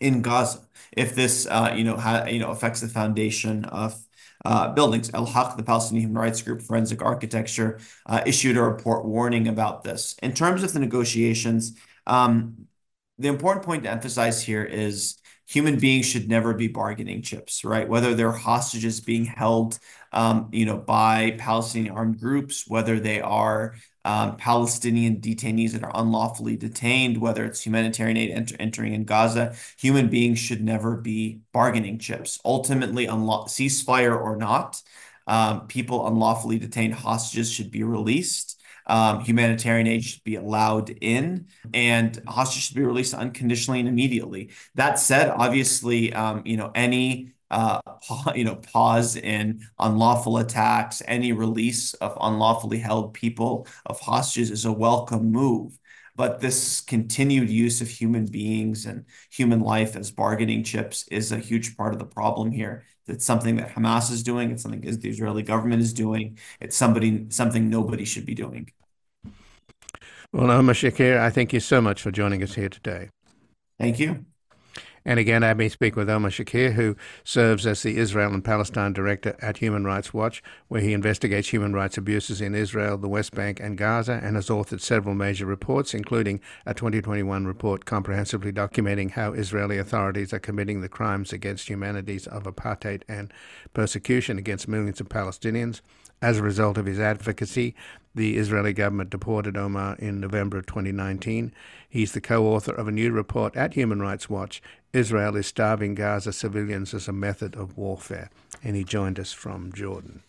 S3: in Gaza if this uh, you know ha, you know affects the foundation of uh, buildings. Al-Haq, the Palestinian Human Rights Group, Forensic Architecture, uh, issued a report warning about this. In terms of the negotiations, um, the important point to emphasize here is human beings should never be bargaining chips, right? Whether they're hostages being held, um, you know, by Palestinian armed groups, whether they are um, Palestinian detainees that are unlawfully detained, whether it's humanitarian aid enter entering in Gaza, human beings should never be bargaining chips. Ultimately, ceasefire or not, um, people unlawfully detained hostages should be released. Um, humanitarian aid should be allowed in, and hostages should be released unconditionally and immediately. That said, obviously, um, you know any uh, you know, pause in unlawful attacks, any release of unlawfully held people, of hostages is a welcome move. But this continued use of human beings and human life as bargaining chips is a huge part of the problem here. It's something that Hamas is doing. It's something the Israeli government is doing. It's somebody something nobody should be doing.
S1: Well, Omar Shakir, I thank you so much for joining us here today.
S3: Thank you.
S1: And again, I may speak with Omar Shakir, who serves as the Israel and Palestine Director at Human Rights Watch, where he investigates human rights abuses in Israel, the West Bank, and Gaza, and has authored several major reports, including a 2021 report comprehensively documenting how Israeli authorities are committing the crimes against humanities of apartheid and persecution against millions of Palestinians. As a result of his advocacy, the Israeli government deported Omar in November of 2019. He's the co author of a new report at Human Rights Watch Israel is starving Gaza civilians as a method of warfare. And he joined us from Jordan.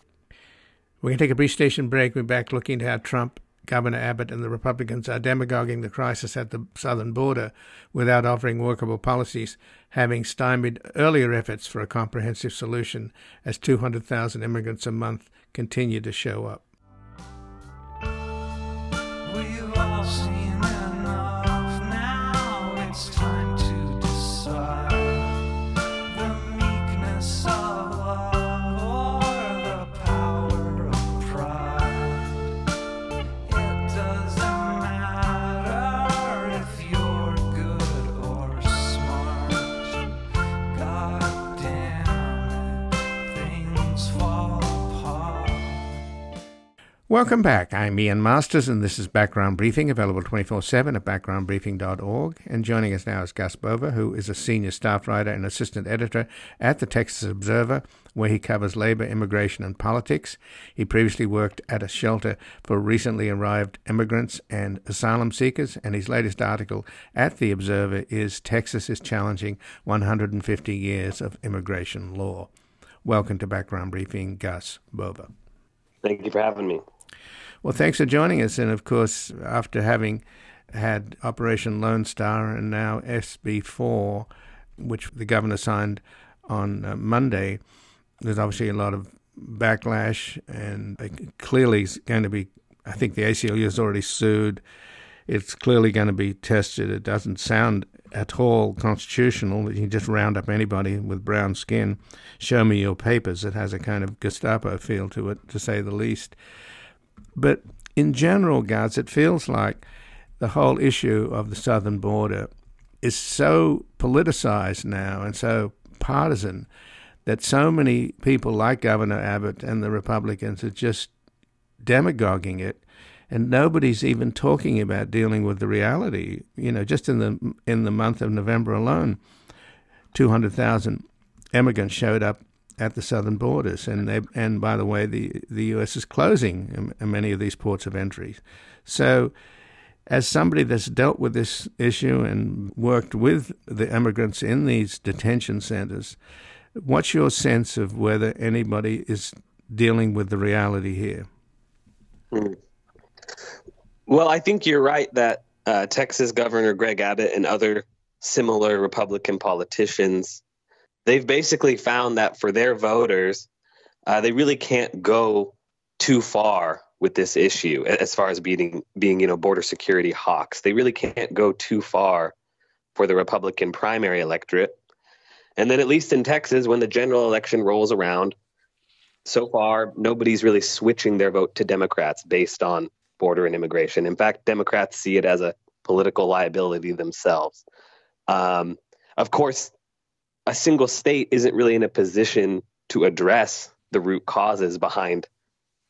S1: We're going to take a brief station break. We're back looking at how Trump, Governor Abbott, and the Republicans are demagoguing the crisis at the southern border without offering workable policies, having stymied earlier efforts for a comprehensive solution as 200,000 immigrants a month continue to show up. Welcome back. I'm Ian Masters, and this is Background Briefing, available 24 7 at backgroundbriefing.org. And joining us now is Gus Bova, who is a senior staff writer and assistant editor at the Texas Observer, where he covers labor, immigration, and politics. He previously worked at a shelter for recently arrived immigrants and asylum seekers, and his latest article at the Observer is Texas is Challenging 150 Years of Immigration Law. Welcome to Background Briefing, Gus Bova.
S4: Thank you for having me.
S1: Well, thanks for joining us. And of course, after having had Operation Lone Star and now SB4, which the governor signed on uh, Monday, there's obviously a lot of backlash, and clearly it's going to be. I think the ACLU has already sued. It's clearly going to be tested. It doesn't sound at all constitutional that you just round up anybody with brown skin, show me your papers. It has a kind of Gestapo feel to it, to say the least. But in general, Gus, it feels like the whole issue of the southern border is so politicized now and so partisan that so many people like Governor Abbott and the Republicans are just demagoguing it and nobody's even talking about dealing with the reality. You know, just in the in the month of November alone, two hundred thousand immigrants showed up at the southern borders, and they and by the way, the the U.S. is closing many of these ports of entry. So, as somebody that's dealt with this issue and worked with the immigrants in these detention centers, what's your sense of whether anybody is dealing with the reality here?
S4: Mm. Well, I think you're right that uh, Texas Governor Greg Abbott and other similar Republican politicians they've basically found that for their voters, uh, they really can't go too far with this issue as far as being being you know border security hawks. They really can't go too far for the Republican primary electorate. And then at least in Texas, when the general election rolls around, so far nobody's really switching their vote to Democrats based on border and immigration. In fact, Democrats see it as a political liability themselves. Um, of course, a single state isn't really in a position to address the root causes behind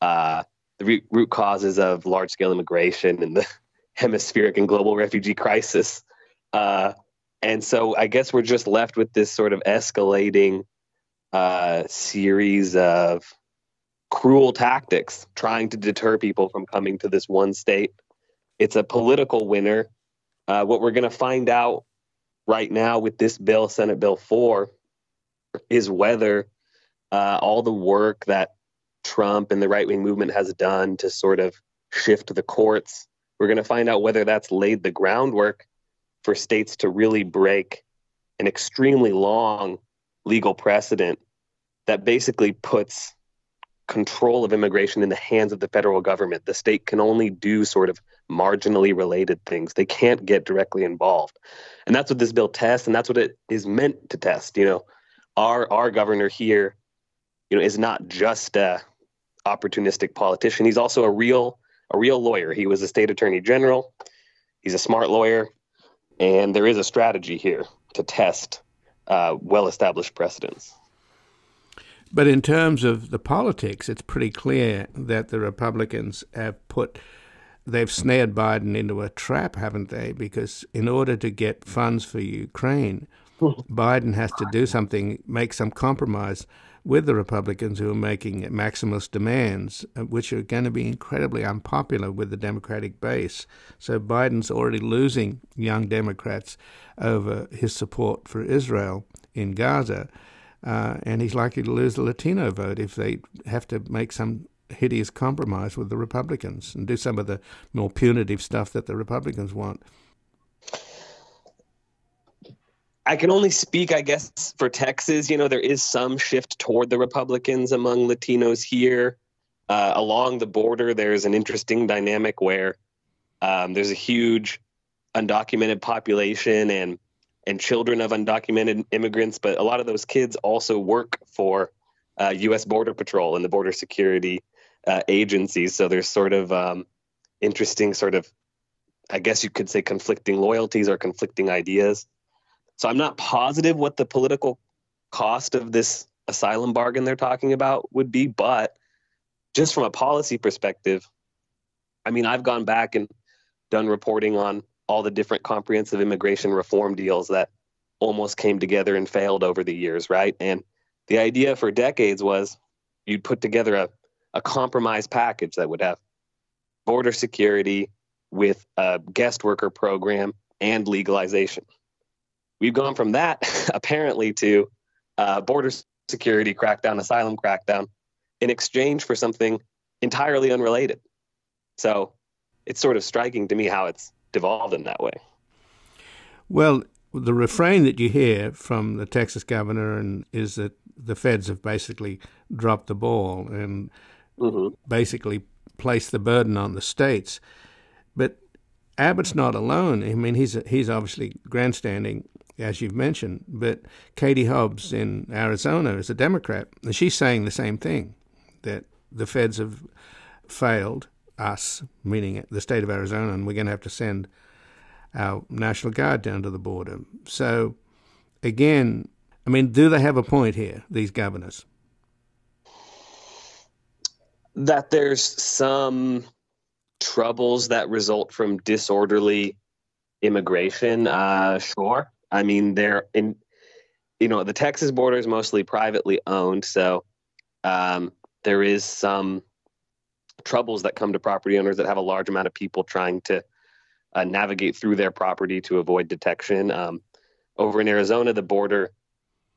S4: uh, the root causes of large scale immigration and the *laughs* hemispheric and global refugee crisis. Uh, and so I guess we're just left with this sort of escalating uh, series of cruel tactics trying to deter people from coming to this one state. It's a political winner. Uh, what we're going to find out right now with this bill, Senate Bill 4, is whether uh, all the work that Trump and the right wing movement has done to sort of shift the courts, we're going to find out whether that's laid the groundwork for states to really break an extremely long legal precedent that basically puts control of immigration in the hands of the federal government. The state can only do sort of marginally related things. They can't get directly involved. And that's what this bill tests and that's what it is meant to test, you know. Our our governor here, you know, is not just a opportunistic politician. He's also a real a real lawyer. He was a state attorney general. He's a smart lawyer and there is a strategy here to test uh, well-established precedents.
S1: But in terms of the politics, it's pretty clear that the Republicans have put, they've snared Biden into a trap, haven't they? Because in order to get funds for Ukraine, *laughs* Biden has to do something, make some compromise with the Republicans who are making maximalist demands, uh, which are going to be incredibly unpopular with the Democratic base. So Biden's already losing young Democrats over his support for Israel in Gaza. Uh, and he's likely to lose the Latino vote if they have to make some hideous compromise with the Republicans and do some of the more punitive stuff that the Republicans want.
S4: I can only speak, I guess, for Texas. You know, there is some shift toward the Republicans among Latinos here. Uh, along the border, there's an interesting dynamic where um, there's a huge undocumented population and and children of undocumented immigrants, but a lot of those kids also work for uh, U.S. Border Patrol and the border security uh, agencies. So there's sort of um, interesting, sort of, I guess you could say, conflicting loyalties or conflicting ideas. So I'm not positive what the political cost of this asylum bargain they're talking about would be, but just from a policy perspective, I mean, I've gone back and done reporting on all the different comprehensive immigration reform deals that almost came together and failed over the years, right? And the idea for decades was you'd put together a, a compromise package that would have border security with a guest worker program and legalization. We've gone from that *laughs* apparently to uh, border security crackdown, asylum crackdown, in exchange for something entirely unrelated. So it's sort of striking to me how it's devolved in that way.
S1: Well, the refrain that you hear from the Texas governor and is that the feds have basically dropped the ball and mm-hmm. basically place the burden on the states. But Abbott's not alone. I mean, he's he's obviously grandstanding, as you've mentioned. But Katie Hobbs in Arizona is a Democrat, and she's saying the same thing that the feds have failed us, meaning the state of Arizona, and we're going to have to send our National Guard down to the border. So, again, I mean, do they have a point here, these governors?
S4: That there's some troubles that result from disorderly immigration. Uh, sure. I mean, they're in, you know, the Texas border is mostly privately owned. So um, there is some troubles that come to property owners that have a large amount of people trying to uh, navigate through their property to avoid detection. Um, over in Arizona, the border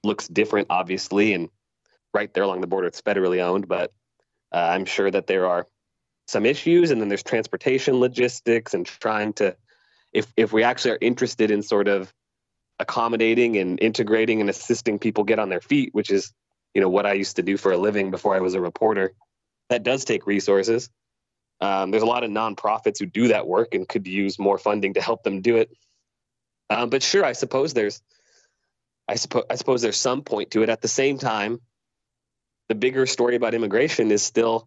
S4: looks different, obviously, and right there along the border, it's federally owned. But uh, I'm sure that there are some issues, and then there's transportation logistics and trying to, if if we actually are interested in sort of accommodating and integrating and assisting people get on their feet, which is you know what I used to do for a living before I was a reporter that does take resources. Um, there's a lot of nonprofits who do that work and could use more funding to help them do it. Um, but sure, I suppose there's, I suppose I suppose there's some point to it. At the same time, the bigger story about immigration is still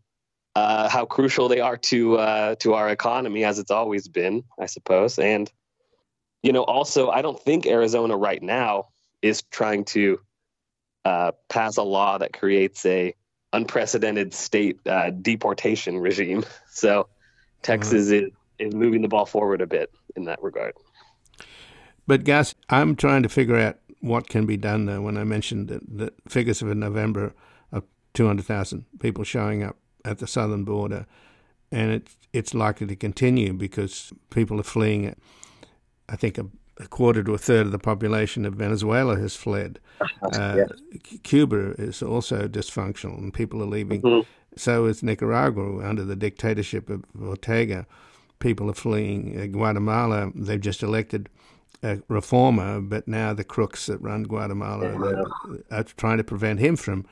S4: uh, how crucial they are to uh, to our economy, as it's always been, I suppose. And you know, also, I don't think Arizona right now is trying to uh, pass a law that creates a unprecedented state uh, deportation regime. *laughs* So Texas mm-hmm. is, is moving the ball forward a bit in that regard.
S1: But Gus, I'm trying to figure out what can be done though. When I mentioned the, the figures of November 200,000 people showing up at the southern border, and it's it's likely to continue because people are fleeing. I think a a quarter to a third of the population of Venezuela has fled. Uh, yes. Cuba is also dysfunctional, and people are leaving. Mm-hmm. So is Nicaragua under the dictatorship of Ortega. People are fleeing. Uh, Guatemala, they've just elected a reformer, but now the crooks that run Guatemala yeah. are trying to prevent him from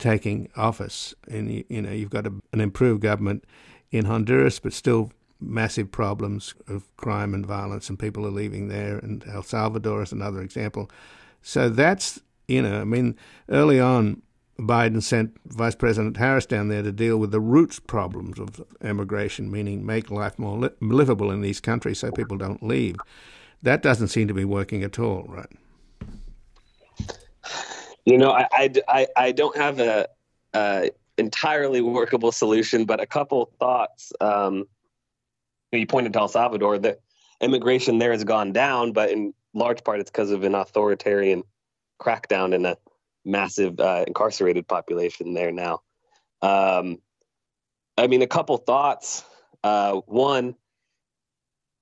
S1: taking office. And you know, you've got a, an improved government in Honduras, but still massive problems of crime and violence, and people are leaving there. And El Salvador is another example. So that's, you know, I mean, early on, Biden sent Vice President Harris down there to deal with the roots problems of immigration, meaning make life more li- livable in these countries so people don't leave. That doesn't seem to be working at all, right?
S4: You know, I, I, I, don't have a, entirely workable solution, but a couple thoughts. Um, you pointed to El Salvador, the immigration there has gone down, but in large part it's because of an authoritarian crackdown and a massive uh, incarcerated population there now. Um, I mean, a couple thoughts. Uh, one,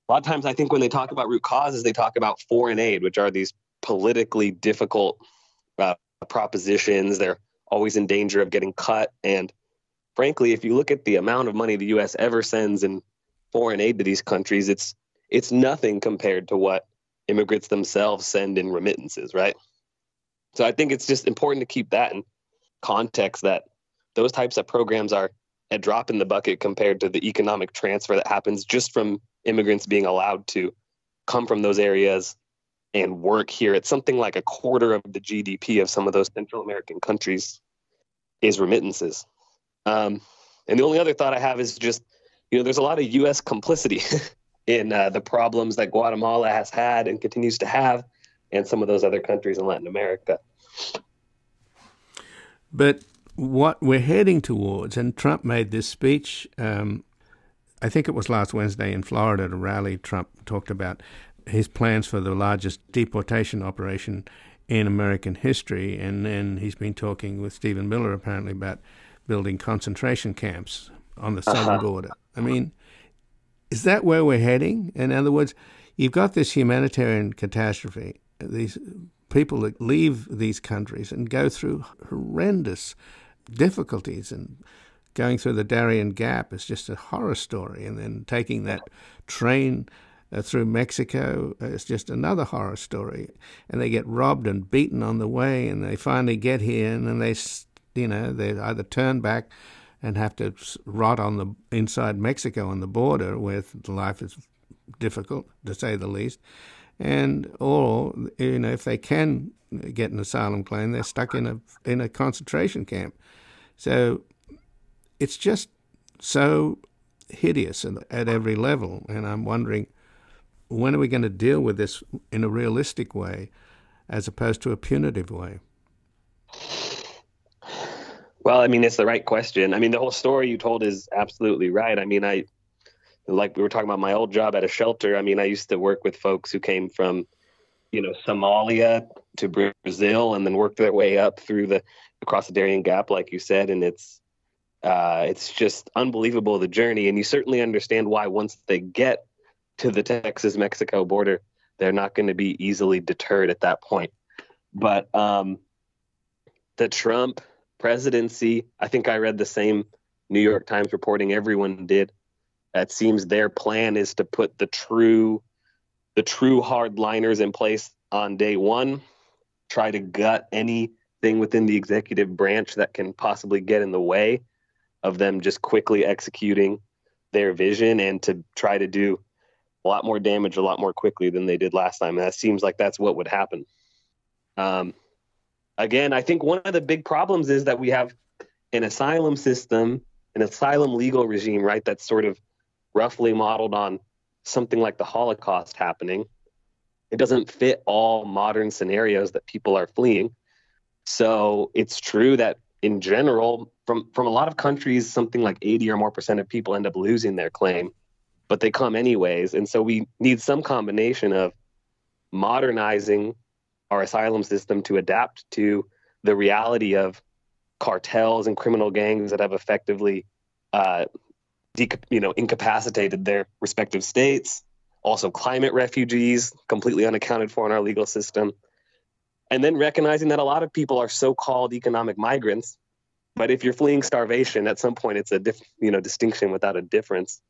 S4: a lot of times I think when they talk about root causes, they talk about foreign aid, which are these politically difficult uh, propositions. They're always in danger of getting cut. And frankly, if you look at the amount of money the U.S. ever sends in foreign aid to these countries, it's it's nothing compared to what immigrants themselves send in remittances, right? So I think it's just important to keep that in context that those types of programs are a drop in the bucket compared to the economic transfer that happens just from immigrants being allowed to come from those areas and work here. It's something like a quarter of the GDP of some of those Central American countries is remittances. Um, and the only other thought I have is just you know, there's a lot of U.S. complicity *laughs* in uh, the problems that Guatemala has had and continues to have, and some of those other countries in Latin America.
S1: But what we're heading towards, and Trump made this speech, um, I think it was last Wednesday in Florida at a rally. Trump talked about his plans for the largest deportation operation in American history, and then he's been talking with Stephen Miller apparently about building concentration camps on the southern uh-huh. border. I mean, is that where we're heading? In other words, you've got this humanitarian catastrophe. These people that leave these countries and go through horrendous difficulties and going through the Darien Gap is just a horror story, and then taking that train uh, through Mexico is just another horror story. And they get robbed and beaten on the way, and they finally get here, and then they, you know, they either turn back and have to rot on the inside Mexico on the border, where life is difficult to say the least, and or you know if they can get an asylum claim, they're stuck in a in a concentration camp. So it's just so hideous at every level, and I'm wondering when are we going to deal with this in a realistic way, as opposed to a punitive way.
S4: Well, I mean, it's the right question. I mean, the whole story you told is absolutely right. I mean, I like we were talking about my old job at a shelter. I mean, I used to work with folks who came from, you know, Somalia to Brazil and then worked their way up through the across the Darien Gap, like you said, and it's uh, it's just unbelievable the journey. And you certainly understand why once they get to the Texas Mexico border, they're not going to be easily deterred at that point. But um, the Trump presidency, I think I read the same New York Times reporting everyone did it seems their plan is to put the true the true hardliners in place on day one, try to gut anything within the executive branch that can possibly get in the way of them just quickly executing their vision and to try to do a lot more damage a lot more quickly than they did last time. And that seems like that's what would happen. Um, again, I think one of the big problems is that we have an asylum system, an asylum legal regime, right? That's sort of roughly modeled on something like the Holocaust happening. It doesn't fit all modern scenarios that people are fleeing. So it's true that in general, from from a lot of countries, something like 80 or more percent of people end up losing their claim, but they come anyways. And so we need some combination of modernizing our asylum system to adapt to the reality of cartels and criminal gangs that have effectively uh, de- you know, incapacitated their respective states. Also, climate refugees, completely unaccounted for in our legal system. And then recognizing that a lot of people are so-called economic migrants, but if you're fleeing starvation, at some point it's a diff- you know distinction without a difference.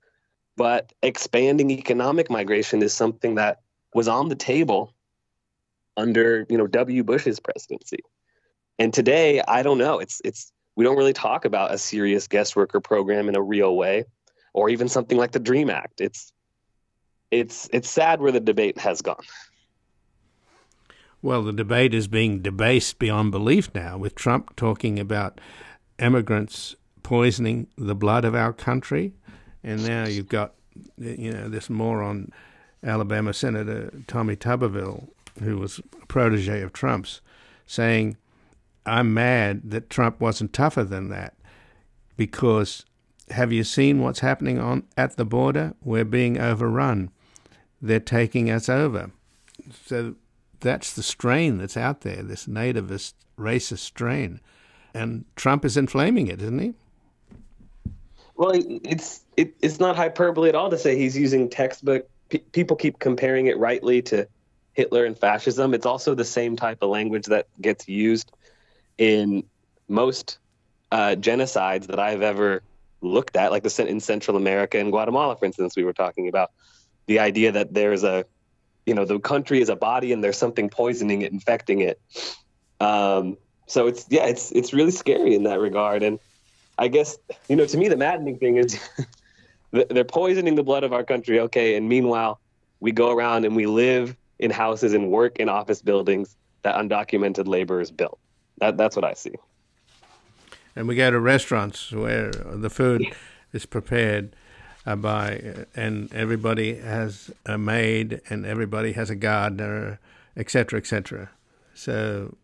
S4: But expanding economic migration is something that was on the table under you know W. Bush's presidency. And today, I don't know. It's it's we don't really talk about a serious guest worker program in a real way or even something like the Dream Act. It's it's it's sad where the debate has gone.
S1: Well, the debate is being debased beyond belief now, with Trump talking about immigrants poisoning the blood of our country, and now you've got you know this moron, Alabama Senator Tommy Tuberville, who was a protege of Trump's, saying, "I'm mad that Trump wasn't tougher than that, because have you seen what's happening on at the border? We're being overrun. They're taking us over. So that's the strain that's out there, this nativist, racist strain. And Trump is inflaming it, isn't he?
S4: Well, it's it, it's not hyperbole at all to say he's using textbook. P- people keep comparing it rightly to Hitler and fascism. It's also the same type of language that gets used in most uh, genocides that I've ever looked at, like the in Central America and Guatemala, for instance, we were talking about the idea that there's a, you know, the country is a body and there's something poisoning it, infecting it. Um, so it's yeah, it's it's really scary in that regard. And I guess you know, to me, the maddening thing is *laughs* they're poisoning the blood of our country. Okay, and meanwhile, we go around and we live in houses and work in office buildings that undocumented labor is built. That, that's what I see
S1: and we go to restaurants where the food is prepared uh, by, and everybody has a maid, and everybody has a gardener, etc., etc. So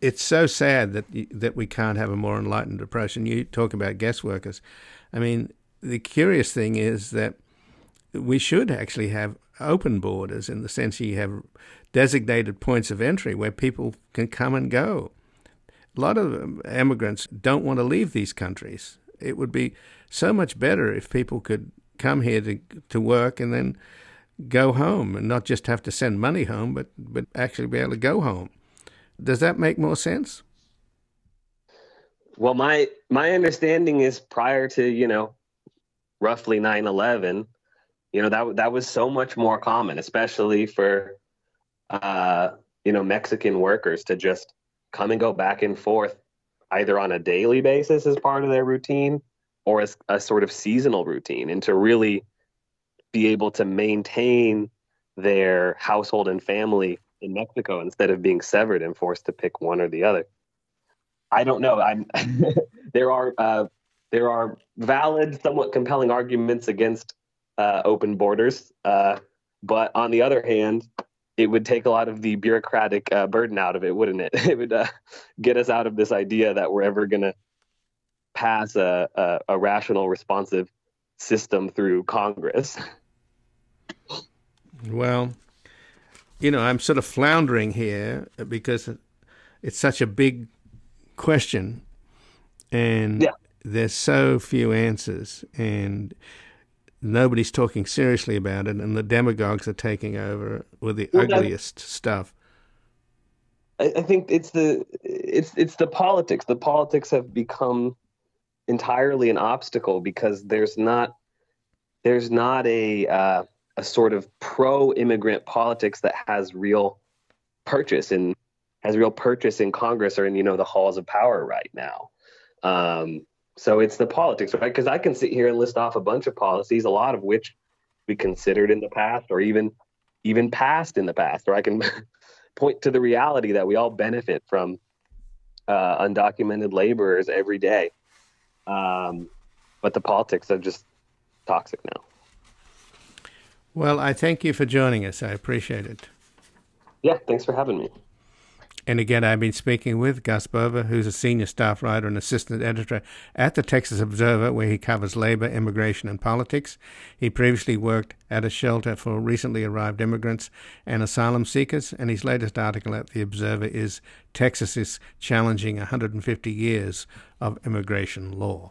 S1: it's so sad that that we can't have a more enlightened approach. And you talk about guest workers. I mean, the curious thing is that we should actually have open borders in the sense you have designated points of entry where people can come and go. A lot of immigrants don't want to leave these countries. It would be so much better if people could come here to to work and then go home and not just have to send money home, but but actually be able to go home. Does that make more sense?
S4: Well, my my understanding is prior to you know roughly 9/11, you know that that was so much more common, especially for uh, you know Mexican workers to just come and go back and forth either on a daily basis as part of their routine or as a sort of seasonal routine and to really be able to maintain their household and family in Mexico instead of being severed and forced to pick one or the other. I don't know. I'm *laughs* there are uh, there are valid, somewhat compelling arguments against uh, open borders, uh, but on the other hand, it would take a lot of the bureaucratic uh, burden out of it, wouldn't it? *laughs* It would uh, get us out of this idea that we're ever going to pass a, a, a rational, responsive system through Congress.
S1: Well, you know, I'm sort of floundering here because it's such a big question, and yeah. There's so few answers, and nobody's talking seriously about it, and the demagogues are taking over with the well, ugliest stuff.
S4: I, I think it's the it's it's the politics. The politics have become entirely an obstacle because there's not there's not a uh, a sort of pro immigrant politics that has real purchase in has real purchase in Congress or in you know the halls of power right now. Um, so it's the politics, right? Because I can sit here and list off a bunch of policies, a lot of which we considered in the past, or even even passed in the past, or I can *laughs* point to the reality that we all benefit from uh, undocumented laborers every day. Um, but the politics are just toxic now.
S1: Well, I thank you for joining us. I appreciate it.
S4: Yeah, thanks for having me.
S1: And again, I've been speaking with Gus Bova, who's a senior staff writer and assistant editor at the Texas Observer, where he covers labor, immigration, and politics. He previously worked at a shelter for recently arrived immigrants and asylum seekers, and his latest article at the Observer is Texas is challenging 150 years of immigration law.